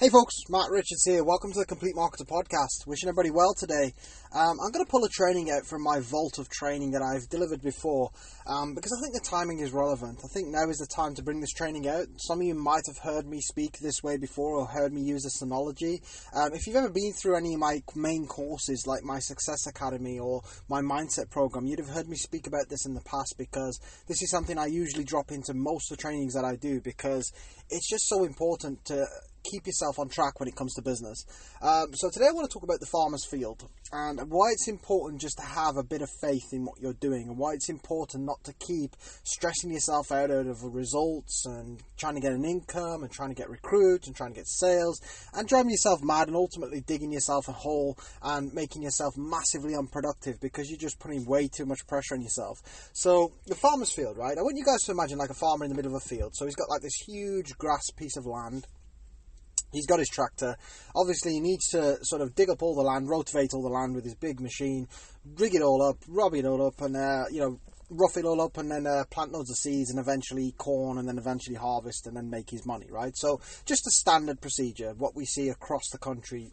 Hey folks, Matt Richards here. Welcome to the Complete Marketer Podcast. Wishing everybody well today. Um, I'm going to pull a training out from my vault of training that I've delivered before um, because I think the timing is relevant. I think now is the time to bring this training out. Some of you might have heard me speak this way before or heard me use a synology. Um, if you've ever been through any of my main courses like my Success Academy or my Mindset Program, you'd have heard me speak about this in the past because this is something I usually drop into most of the trainings that I do because it's just so important to keep yourself on track when it comes to business. Um, so today I want to talk about the farmer's field and why it's important just to have a bit of faith in what you're doing and why it's important not to keep stressing yourself out of results and trying to get an income and trying to get recruits and trying to get sales and driving yourself mad and ultimately digging yourself a hole and making yourself massively unproductive because you're just putting way too much pressure on yourself. So the farmer's field, right? I want you guys to imagine like a farmer in the middle of a field. So he's got like this huge grass piece of land He's got his tractor. Obviously, he needs to sort of dig up all the land, rotate all the land with his big machine, rig it all up, rub it all up, and uh, you know, rough it all up, and then uh, plant loads of seeds, and eventually corn, and then eventually harvest, and then make his money. Right. So, just a standard procedure, what we see across the country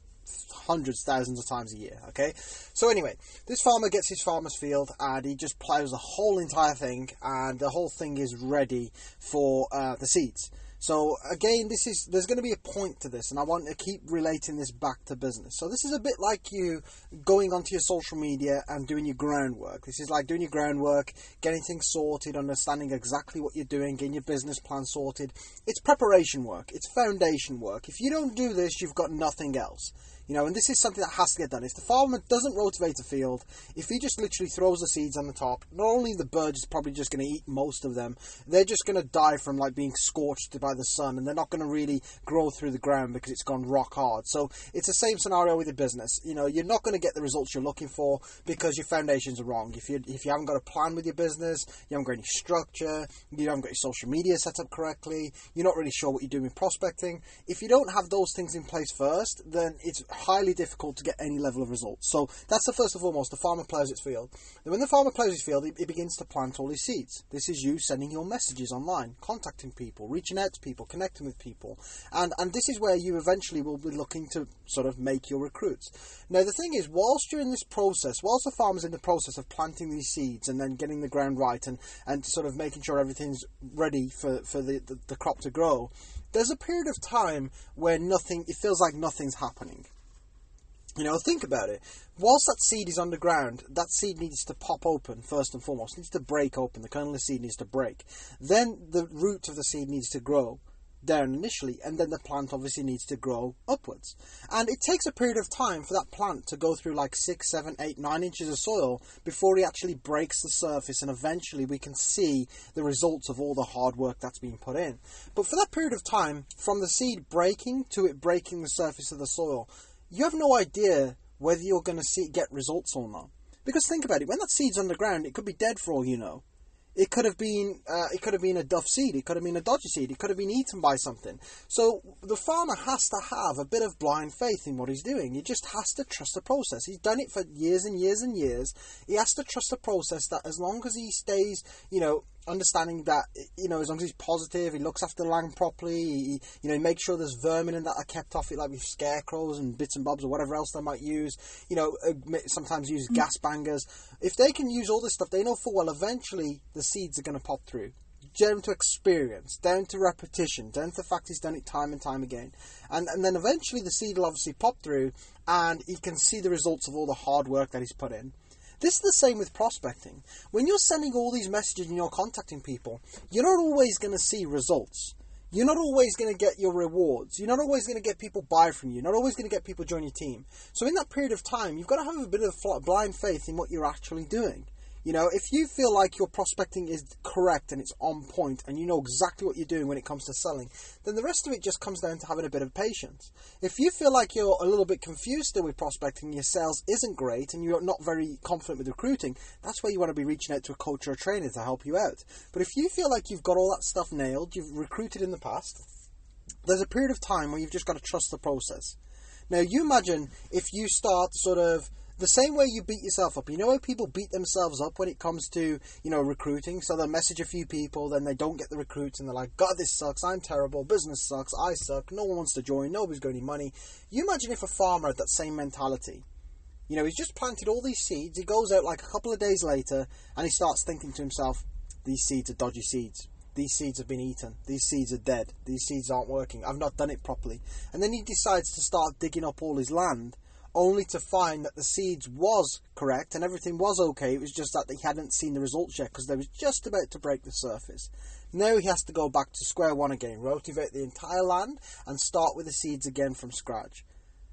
hundreds, thousands of times a year. Okay, so anyway, this farmer gets his farmer's field and he just plows the whole entire thing, and the whole thing is ready for uh, the seeds. So again, this is there's going to be a point to this, and I want to keep relating this back to business. So this is a bit like you going onto your social media and doing your groundwork. This is like doing your groundwork, getting things sorted, understanding exactly what you're doing, getting your business plan sorted. It's preparation work. It's foundation work. If you don't do this, you've got nothing else. You know, and this is something that has to get done. If the farmer doesn't rotate a field, if he just literally throws the seeds on the top, not only the bird is probably just going to eat most of them, they're just going to die from like being scorched by the sun, and they're not going to really grow through the ground because it's gone rock hard. So it's the same scenario with your business. You know, you're not going to get the results you're looking for because your foundations are wrong. If you if you haven't got a plan with your business, you haven't got any structure, you haven't got your social media set up correctly, you're not really sure what you're doing with prospecting. If you don't have those things in place first, then it's highly difficult to get any level of results. So that's the first and foremost. The farmer plows its field. Then when the farmer plows his field, he, begins to plant all his seeds. This is you sending your messages online, contacting people, reaching out to people, connecting with people, and and this is where you eventually will be looking to sort of make your recruits. Now the thing is, whilst you're in this process, whilst the farmer's in the process of planting these seeds and then getting the ground right and and sort of making sure everything's ready for for the, the, the crop to grow, there's a period of time where nothing. It feels like nothing's happening. You know, think about it. Whilst that seed is underground, that seed needs to pop open first and foremost. It needs to break open. The kernel of the seed needs to break. Then the root of the seed needs to grow down initially, and then the plant obviously needs to grow upwards. And it takes a period of time for that plant to go through like six, seven, eight, nine inches of soil before it actually breaks the surface, and eventually we can see the results of all the hard work that's been put in. But for that period of time, from the seed breaking to it breaking the surface of the soil, you have no idea whether you're going to see get results or not. Because think about it, when that seed's underground, it could be dead for all you know. It could have been uh, it could have been a duff seed. It could have been a dodgy seed. It could have been eaten by something. So the farmer has to have a bit of blind faith in what he's doing. He just has to trust the process. He's done it for years and years and years. He has to trust the process that as long as he stays, you know, understanding that you know as long as he's positive, he looks after the land properly. He, you know, he makes sure there's vermin in that are kept off it, like with scarecrows and bits and bobs or whatever else they might use. You know, uh, sometimes use mm. gas bangers. If they can use all this stuff, they know full well eventually the seeds are going to pop through. Down to experience, down to repetition, down to the fact he's done it time and time again, and and then eventually the seed will obviously pop through, and he can see the results of all the hard work that he's put in. This is the same with prospecting. When you're sending all these messages and you're contacting people, you're not always going to see results. You're not always going to get your rewards. You're not always going to get people buy from you. You're not always going to get people join your team. So in that period of time, you've got to have a bit of blind faith in what you're actually doing. You know, if you feel like your prospecting is correct and it's on point and you know exactly what you're doing when it comes to selling, then the rest of it just comes down to having a bit of patience. If you feel like you're a little bit confused still with prospecting, your sales isn't great, and you're not very confident with recruiting, that's where you want to be reaching out to a coach or a trainer to help you out. But if you feel like you've got all that stuff nailed, you've recruited in the past, there's a period of time where you've just got to trust the process. Now, you imagine if you start sort of The same way you beat yourself up. You know how people beat themselves up when it comes to, you know, recruiting? So they'll message a few people, then they don't get the recruits, and they're like, God, this sucks, I'm terrible, business sucks, I suck, no one wants to join, nobody's got any money. You imagine if a farmer had that same mentality. You know, he's just planted all these seeds, he goes out like a couple of days later, and he starts thinking to himself, these seeds are dodgy seeds. These seeds have been eaten. These seeds are dead. These seeds aren't working. I've not done it properly. And then he decides to start digging up all his land, only to find that the seeds was correct and everything was okay. It was just that he hadn't seen the results yet because they was just about to break the surface. Now he has to go back to square one again, rotivate the entire land, and start with the seeds again from scratch.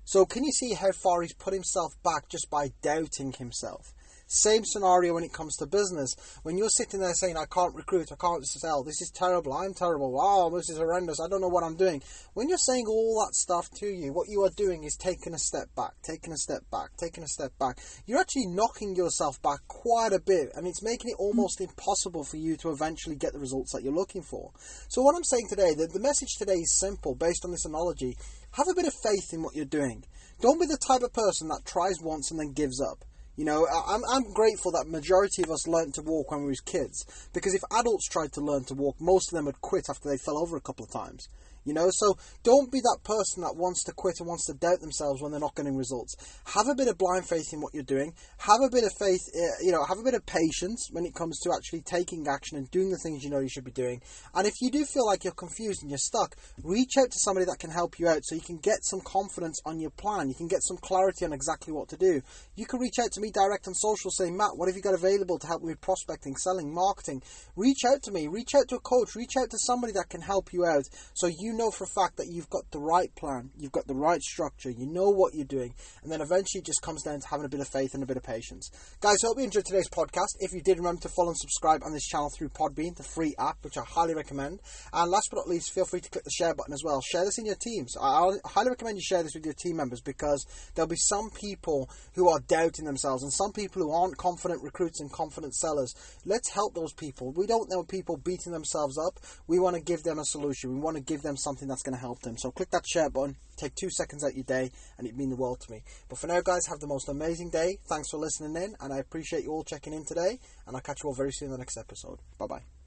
So can you see how far he's put himself back just by doubting himself? Same scenario when it comes to business. When you're sitting there saying, I can't recruit, I can't sell, this is terrible, I'm terrible, wow, this is horrendous, I don't know what I'm doing. When you're saying all that stuff to you, what you are doing is taking a step back, taking a step back, taking a step back. You're actually knocking yourself back quite a bit, and it's making it almost impossible for you to eventually get the results that you're looking for. So, what I'm saying today, the, the message today is simple based on this analogy. Have a bit of faith in what you're doing. Don't be the type of person that tries once and then gives up. You know, I'm, I'm grateful that majority of us learned to walk when we was kids. Because if adults tried to learn to walk, most of them would quit after they fell over a couple of times. You know, so don't be that person that wants to quit and wants to doubt themselves when they're not getting results. Have a bit of blind faith in what you're doing. Have a bit of faith, uh, you know, have a bit of patience when it comes to actually taking action and doing the things you know you should be doing. And if you do feel like you're confused and you're stuck, reach out to somebody that can help you out so you can get some confidence on your plan. You can get some clarity on exactly what to do. You can reach out to me direct on social saying, Matt, what have you got available to help me with prospecting, selling, marketing? Reach out to me. Reach out to a coach. Reach out to somebody that can help you out so you you know for a fact that you've got the right plan, you've got the right structure, you know what you're doing, and then eventually it just comes down to having a bit of faith and a bit of patience. Guys, I hope you enjoyed today's podcast. If you did, remember to follow and subscribe on this channel through Podbean, the free app, which I highly recommend. And last but not least, feel free to click the share button as well. Share this in your teams. I highly recommend you share this with your team members because there'll be some people who are doubting themselves and some people who aren't confident recruits and confident sellers. Let's help those people. We don't want people beating themselves up. We want to give them a solution. We want to give them something that's going to help them. So click that share button, take two seconds out your day, and it'd mean the world to me. But for now, guys, have the most amazing day. Thanks for listening in, and I appreciate you all checking in today. And I'll catch you all very soon in the next episode. Bye bye.